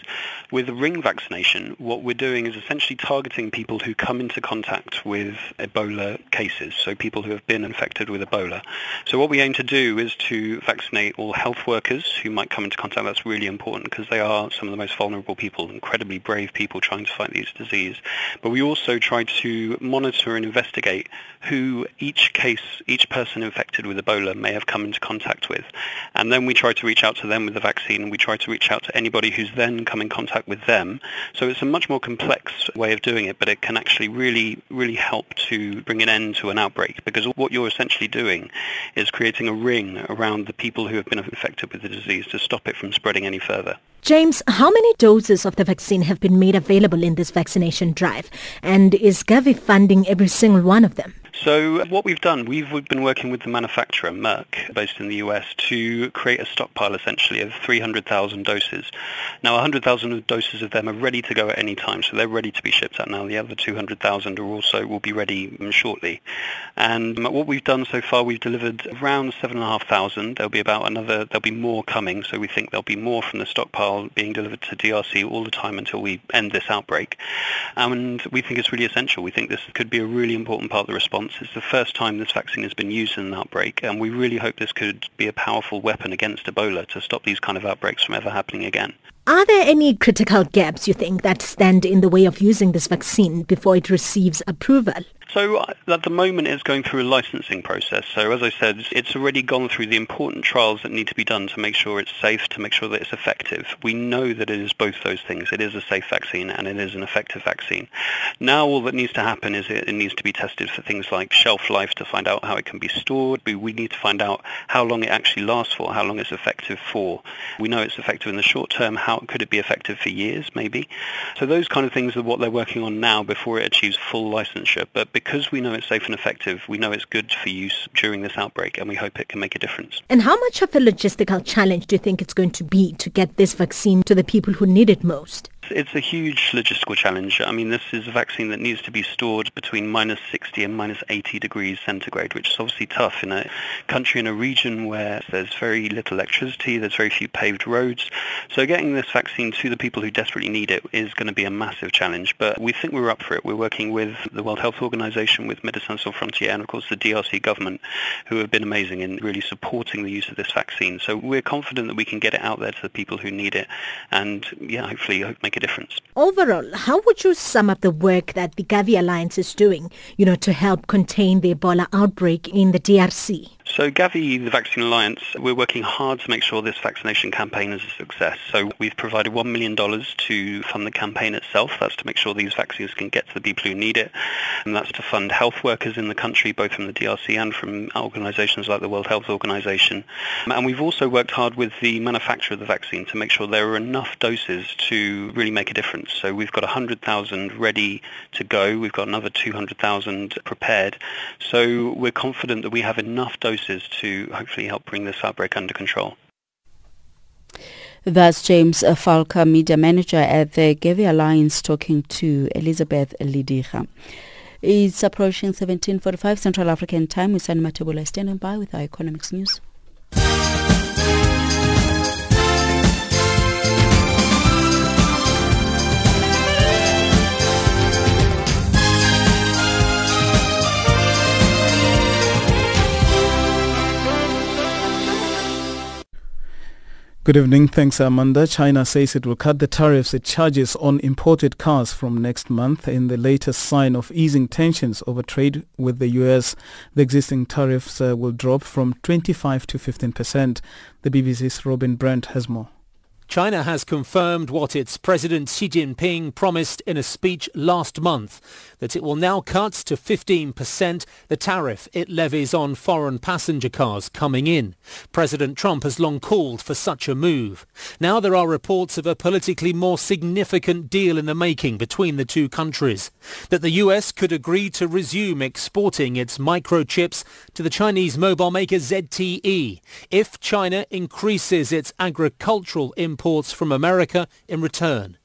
With ring vaccination, what we're doing is essentially targeting people who come into contact with Ebola cases, so people who have been infected with Ebola. So what we aim to do is to vaccinate all health workers who might come into contact. That's really important because they are some of the most vulnerable people, incredibly brave people trying to fight these disease. But we also try to monitor and investigate who each case, each person infected with Ebola may have come into contact with. And then we try to reach out to them with the vaccine we try to reach out to anybody who's then come in contact with them. So it's a much more complex way of doing it, but it can actually really, really help to bring an end to an outbreak because what you're essentially doing is creating a ring around the people who have been infected with the disease to stop it from spreading any further. James, how many doses of the vaccine have been made available in this vaccination drive? And is Gavi funding every single one of them? So what we've done, we've, been working with the manufacturer, Merck, based in the US, to create a stockpile essentially of 300,000 doses. Now 100,000 doses of them are ready to go at any time, so they're ready to be shipped out now. The other 200,000 are also will be ready um, shortly. And um, what we've done so far, we've delivered around 7,500. There'll be about another, there'll be more coming, so we think there'll be more from the stockpile being delivered to DRC all the time until we end this outbreak. And we think it's really essential. We think this could be a really important part of the response it's the first time this vaccine has been used in an outbreak, and we really hope this could be a powerful weapon against Ebola to stop these kind of outbreaks from ever happening again. Are there any critical gaps you think that stand in the way of using this vaccine before it receives approval? So uh, at the moment it's going through a licensing process. So as I said, it's already gone through the important trials that need to be done to make sure it's safe, to make sure that it's effective. We know that it is both those things. It is a safe vaccine and it is an effective vaccine. Now all that needs to happen is it, needs to be tested for things like shelf life to find out how it can be stored. We, we need to find out how long it actually lasts for, how long it's effective for. We know it's effective in the short term. How could it be effective for years, maybe? So those kind of things are what they're working on now before it achieves full licensure. But because we know it's safe and effective, we know it's good for use during this outbreak, and we hope it can make a difference. And how much of a logistical challenge do you think it's going to be to get this vaccine to the people who need it most? It's a huge logistical challenge. I mean, this is a vaccine that needs to be stored between minus 60 and minus 80 degrees centigrade, which is obviously tough in a country in a region where there's very little electricity, there's very few paved roads. So getting this vaccine to the people who desperately need it is going to be a massive challenge, but we think we're up for it. We're working with the World Health Organization, with Médecins Sans Frontières, and of course the DRC government, who have been amazing in really supporting the use of this vaccine. So we're confident that we can get it out there to the people who need it, and yeah, hopefully make a difference. Overall, how would you sum up the work that the Gavi Alliance is doing, you know, to help contain the Ebola outbreak in the DRC? So Gavi, the Vaccine Alliance, we're working hard to make sure this vaccination campaign is a success. So we've provided $1 million to fund the campaign itself. That's to make sure these vaccines can get to the people who need it. And that's to fund health workers in the country, both from the DRC and from organizations like the World Health Organization. And we've also worked hard with the manufacturer of the vaccine to make sure there are enough doses to really make a difference. So we've got 100,000 ready to go. We've got another 200,000 prepared. So we're confident that we have enough doses to hopefully help bring this outbreak under control. That's James Fulker, media manager at the Gavi Alliance, talking to Elizabeth Lidija. It's approaching 17.45 Central African time. We send Matebola standing by with our economics news. Good evening. Thanks, Amanda. China says it will cut the tariffs it charges on imported cars from next month in the latest sign of easing tensions over trade with the U.S. The existing tariffs uh, will drop from 25 to 15 percent. The BBC's Robin Brant has more. China has confirmed what its President Xi Jinping promised in a speech last month, that it will now cut to 15% the tariff it levies on foreign passenger cars coming in. President Trump has long called for such a move. Now there are reports of a politically more significant deal in the making between the two countries, that the US could agree to resume exporting its microchips to the Chinese mobile maker ZTE if China increases its agricultural imports from America in return.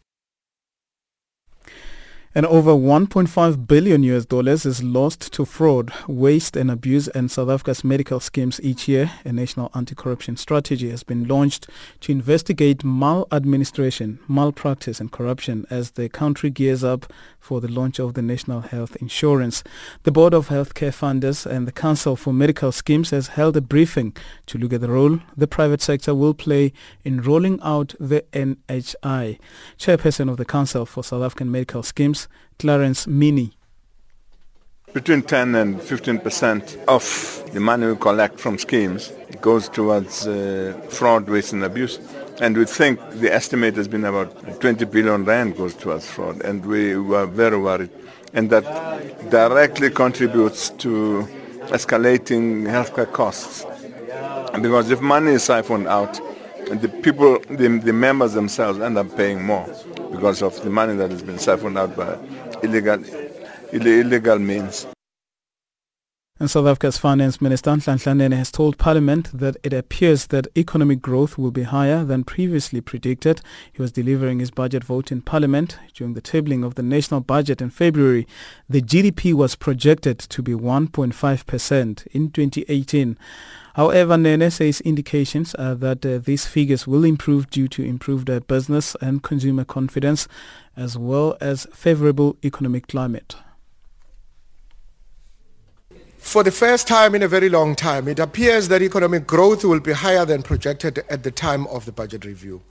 And over 1.5 billion US dollars is lost to fraud, waste and abuse in South Africa's medical schemes each year. A national anti-corruption strategy has been launched to investigate maladministration, malpractice and corruption as the country gears up for the launch of the National Health Insurance. The Board of Healthcare Funders and the Council for Medical Schemes has held a briefing to look at the role the private sector will play in rolling out the NHI. Chairperson of the Council for South African Medical Schemes, Clarence Mini. Between 10 and 15 percent of the money we collect from schemes goes towards uh, fraud, waste and abuse. And we think the estimate has been about 20 billion rand goes towards fraud, and we were very worried. And that directly contributes to escalating healthcare costs. Because if money is siphoned out, the people, the, the members themselves end up paying more because of the money that has been siphoned out by illegal, illegal means. And South Africa's Finance Minister Nhlanhla Nene has told Parliament that it appears that economic growth will be higher than previously predicted. He was delivering his budget vote in Parliament during the tabling of the national budget in February. The GDP was projected to be 1.5% in 2018. However, Nene says indications are that uh, these figures will improve due to improved uh, business and consumer confidence as well as favorable economic climate. For the first time in a very long time, it appears that economic growth will be higher than projected at the time of the budget review.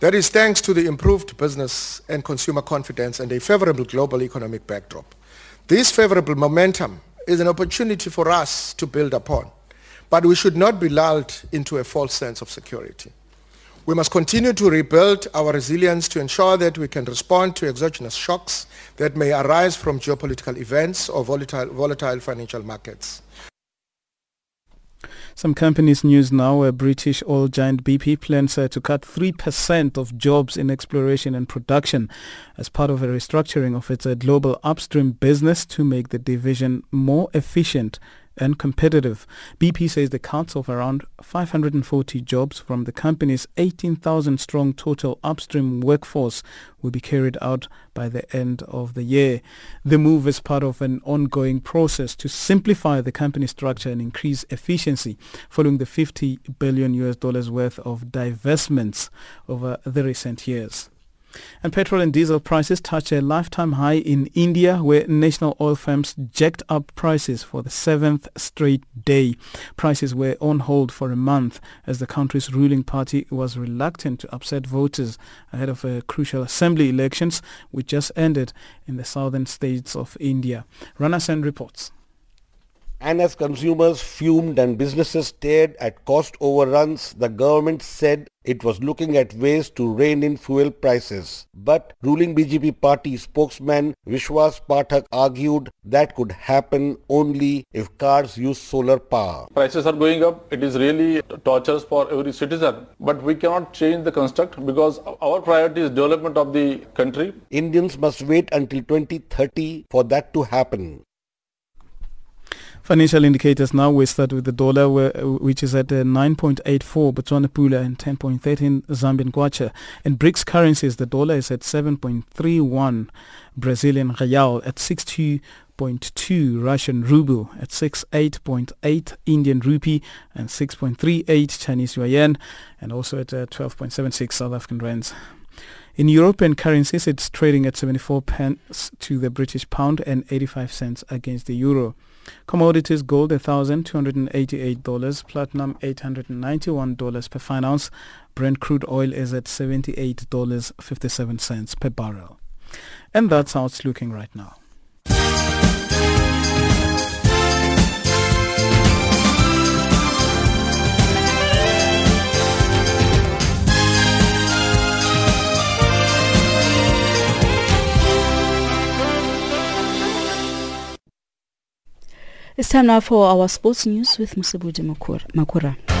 That is thanks to the improved business and consumer confidence and a favorable global economic backdrop. This favorable momentum is an opportunity for us to build upon, but we should not be lulled into a false sense of security. We must continue to rebuild our resilience to ensure that we can respond to exogenous shocks that may arise from geopolitical events or volatile, volatile financial markets. Some companies news now, a British oil giant BP plans uh, to cut 3% of jobs in exploration and production as part of a restructuring of its uh, global upstream business to make the division more efficient and competitive. BP says the cuts of around 540 jobs from the company's 18,000 strong total upstream workforce will be carried out by the end of the year. The move is part of an ongoing process to simplify the company structure and increase efficiency following the 50 billion US dollars worth of divestments over the recent years. And petrol and diesel prices touched a lifetime high in India where national oil firms jacked up prices for the seventh straight day. Prices were on hold for a month as the country's ruling party was reluctant to upset voters ahead of a crucial assembly elections which just ended in the southern states of India. Rana Sen reports. And as consumers fumed and businesses stared at cost overruns, the government said it was looking at ways to rein in fuel prices. But ruling BJP party spokesman Vishwas Pathak argued that could happen only if cars use solar power. Prices are going up. It is really torturous for every citizen. But we cannot change the construct because our priority is development of the country. Indians must wait until 2030 for that to happen. Financial indicators now we start with the dollar which is at uh, 9.84 Botswana Pula and 10.13 Zambian Kwacha. In BRICS currencies the dollar is at 7.31 Brazilian real at 62.2 Russian ruble at 68.8 Indian rupee and 6.38 Chinese yuan and also at uh, 12.76 South African rands. In European currencies, it's trading at 74 pence to the British pound and 85 cents against the euro. Commodities gold $1,288, platinum $891 per fine ounce. Brent crude oil is at $78.57 per barrel. And that's how it's looking right now. It's time now for our sports news with Musabudi Makura.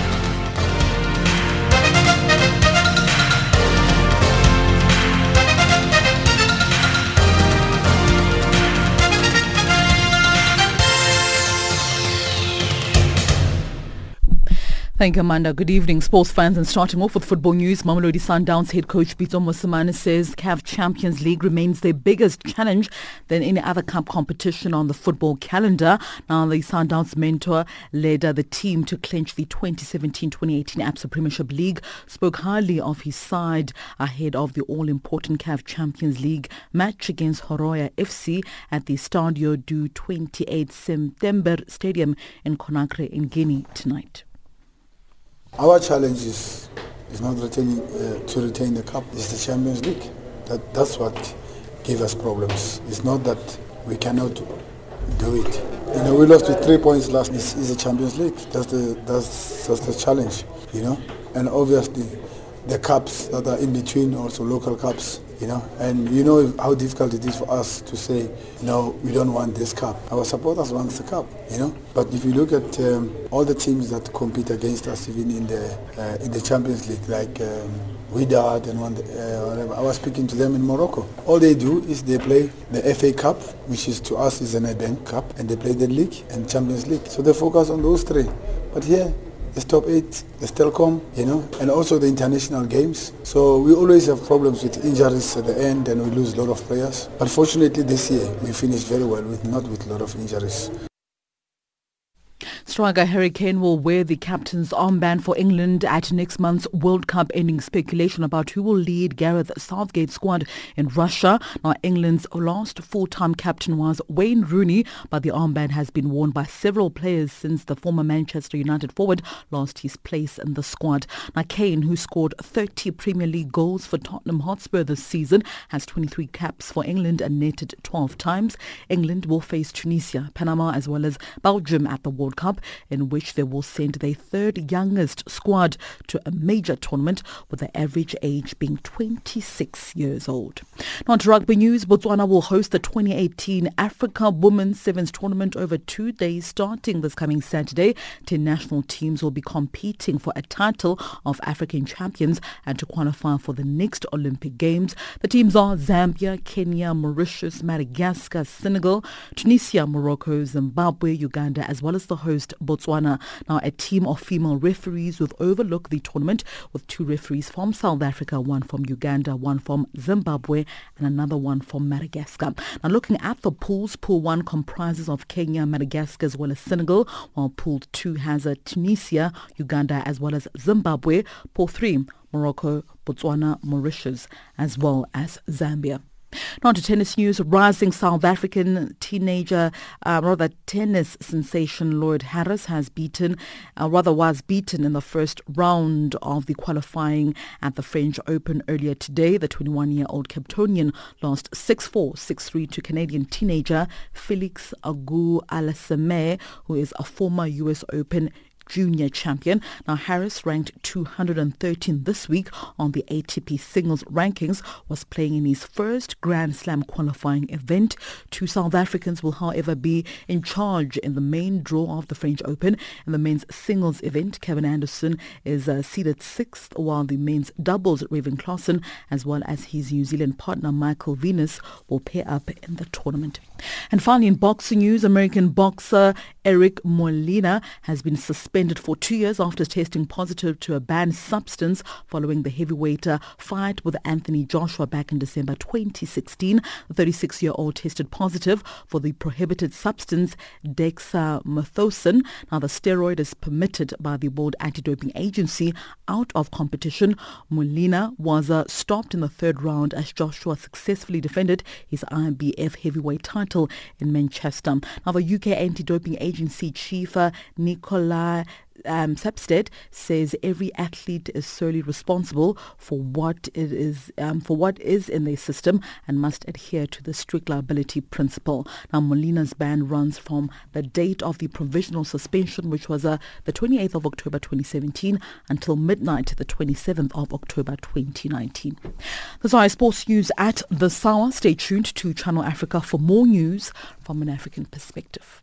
Thank you, Amanda. Good evening, sports fans. And starting off with football news, Mamelodi Sundowns head coach Pitso Mosimane says CAF Champions League remains their biggest challenge than any other cup competition on the football calendar. Now, the Sundowns mentor led uh, the team to clinch the 2017-2018 ABSA Premiership League, spoke highly of his side ahead of the all-important CAF Champions League match against Horoya FC at the Stade du 28 September Stadium in Conakry in Guinea tonight. Our challenge is, is not retaining, uh, to retain the cup, it's the Champions League. That, that's what gave us problems. It's not that we cannot do it. You know, we lost with three points last. It's, it's the Champions League. That's the that's that's the challenge. You know, and obviously, the cups that are in between, also local cups you know, and you know how difficult it is for us to say, no, we don't want this cup. Our supporters want the cup, you know. But if you look at um, all the teams that compete against us, even in the uh, in the Champions League, like um, Wydad and one, uh, whatever, I was speaking to them in Morocco. All they do is they play the FA Cup, which is to us is an Eden Cup, and they play the league and Champions League. So they focus on those three. But here, the top eight, the Telkom, you know, and also the international games. So we always have problems with injuries at the end and we lose a lot of players. But fortunately this year we finished very well with not with a lot of injuries. Striker Harry Kane will wear the captain's armband for England at next month's World Cup, ending speculation about who will lead Gareth Southgate's squad in Russia. Now, England's last full-time captain was Wayne Rooney, but the armband has been worn by several players since the former Manchester United forward lost his place in the squad. Now, Kane, who scored 30 Premier League goals for Tottenham Hotspur this season, has 23 caps for England and netted 12 times. England will face Tunisia, Panama as well as Belgium at the World Cup in which they will send their third youngest squad to a major tournament with the average age being 26 years old. Now to rugby news, Botswana will host the 2018 Africa Women's Sevens Tournament over two days starting this coming Saturday. 10 national teams will be competing for a title of African champions and to qualify for the next Olympic Games. The teams are Zambia, Kenya, Mauritius, Madagascar, Senegal, Tunisia, Morocco, Zimbabwe, Uganda, as well as the host Botswana. Now, a team of female referees will overlook the tournament with two referees from South Africa, one from Uganda, one from Zimbabwe, and another one from Madagascar. Now, looking at the pools, Pool 1 comprises of Kenya, Madagascar, as well as Senegal, while Pool 2 has a Tunisia, Uganda, as well as Zimbabwe. Pool 3, Morocco, Botswana, Mauritius, as well as Zambia. Now to tennis news, rising South African teenager, uh, rather tennis sensation Lloyd Harris has beaten, uh, rather was beaten in the first round of the qualifying at the French Open earlier today. The 21-year-old Capetonian lost 6-4, 6-3 to Canadian teenager Felix Auger-Aliassime, who is a former US Open junior champion. Now Harris ranked 213 this week on the ATP singles rankings was playing in his first Grand Slam qualifying event. Two South Africans will however be in charge in the main draw of the French Open. In the men's singles event, Kevin Anderson is uh, seeded sixth while the men's doubles Raven Klaasen as well as his New Zealand partner Michael Venus will pair up in the tournament. And finally in boxing news, American boxer Eric Molina has been suspended for two years after testing positive to a banned substance following the heavyweight uh, fight with Anthony Joshua back in December 2016. The 36-year-old tested positive for the prohibited substance dexamethasone. Now the steroid is permitted by the World Anti-Doping Agency out of competition. Molina was uh, stopped in the third round as Joshua successfully defended his IBF heavyweight title in Manchester. Now the UK Anti-Doping Agency agency chief uh, Nicola um, Sapstead says every athlete is solely responsible for what it is um, for what is in their system and must adhere to the strict liability principle. Now, Molina's ban runs from the date of the provisional suspension, which was uh, the 28th of October 2017, until midnight, the 27th of October 2019. That's our sports news at the hour. Stay tuned to Channel Africa for more news from an African perspective.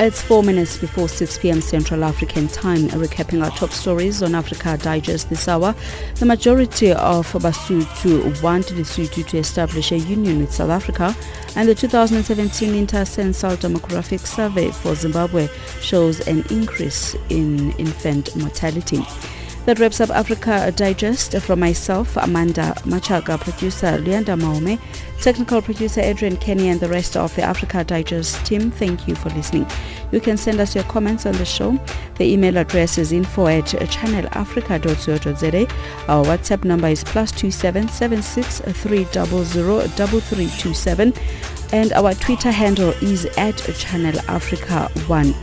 It's four minutes before 6 p.m. Central African Time. Recapping our top stories on Africa Digest this hour. The majority of Basotho want Lesotho to establish a union with South Africa, and the 2017 Intercensal Demographic Survey for Zimbabwe shows an increase in infant mortality. That wraps up Africa Digest from myself, Amanda Machaga, producer Leanda Maome, technical producer Adrian Kenny, and the rest of the Africa Digest team. Thank you for listening. You can send us your comments on the show. The email address is info at channelafrica.co.za. Our WhatsApp number is plus two seven seven six three double zero double three two seven, and our Twitter handle is at Channel Africa One.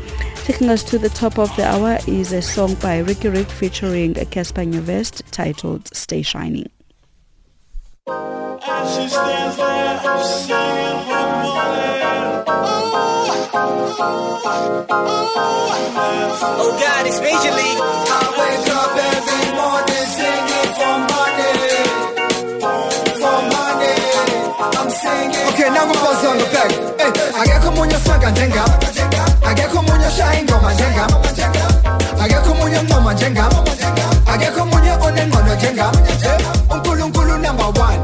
Taking us to the top of the hour is a song by Riky Rick featuring Cassper Nyovest titled Stay Shining. Oh God, it's Major League. I wake up every morning singing for money. For money. I'm singing. Okay, now we're on the back. Hey, I get come on your swag and akekho omunye oshaya ingoma njengam akekho omunye oncoma njengam akekho omunye onengqondo njengam unkulunkulu number one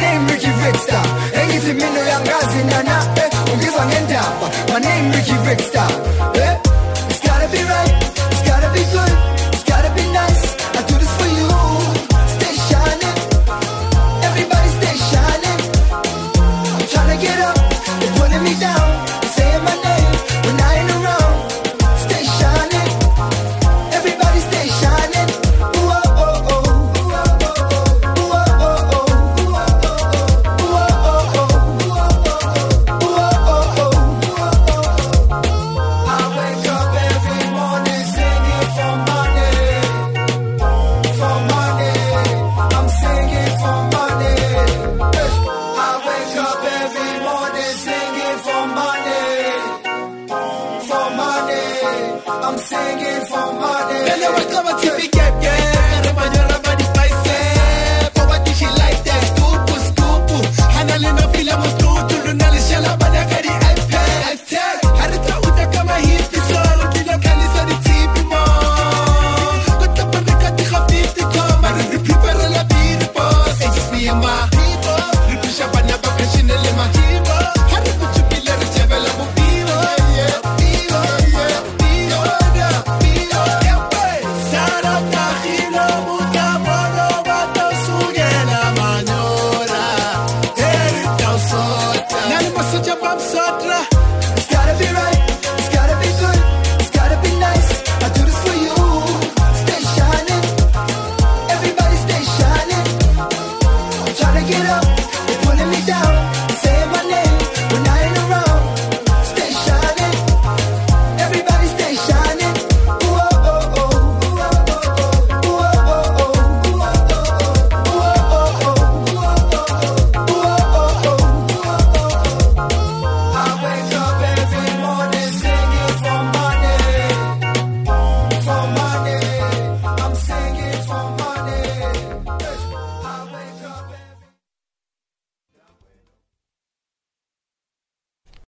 Riky Rickstar Engithi mina uyangazi nana eh ungizwa ngendaba Riky Rickstar eh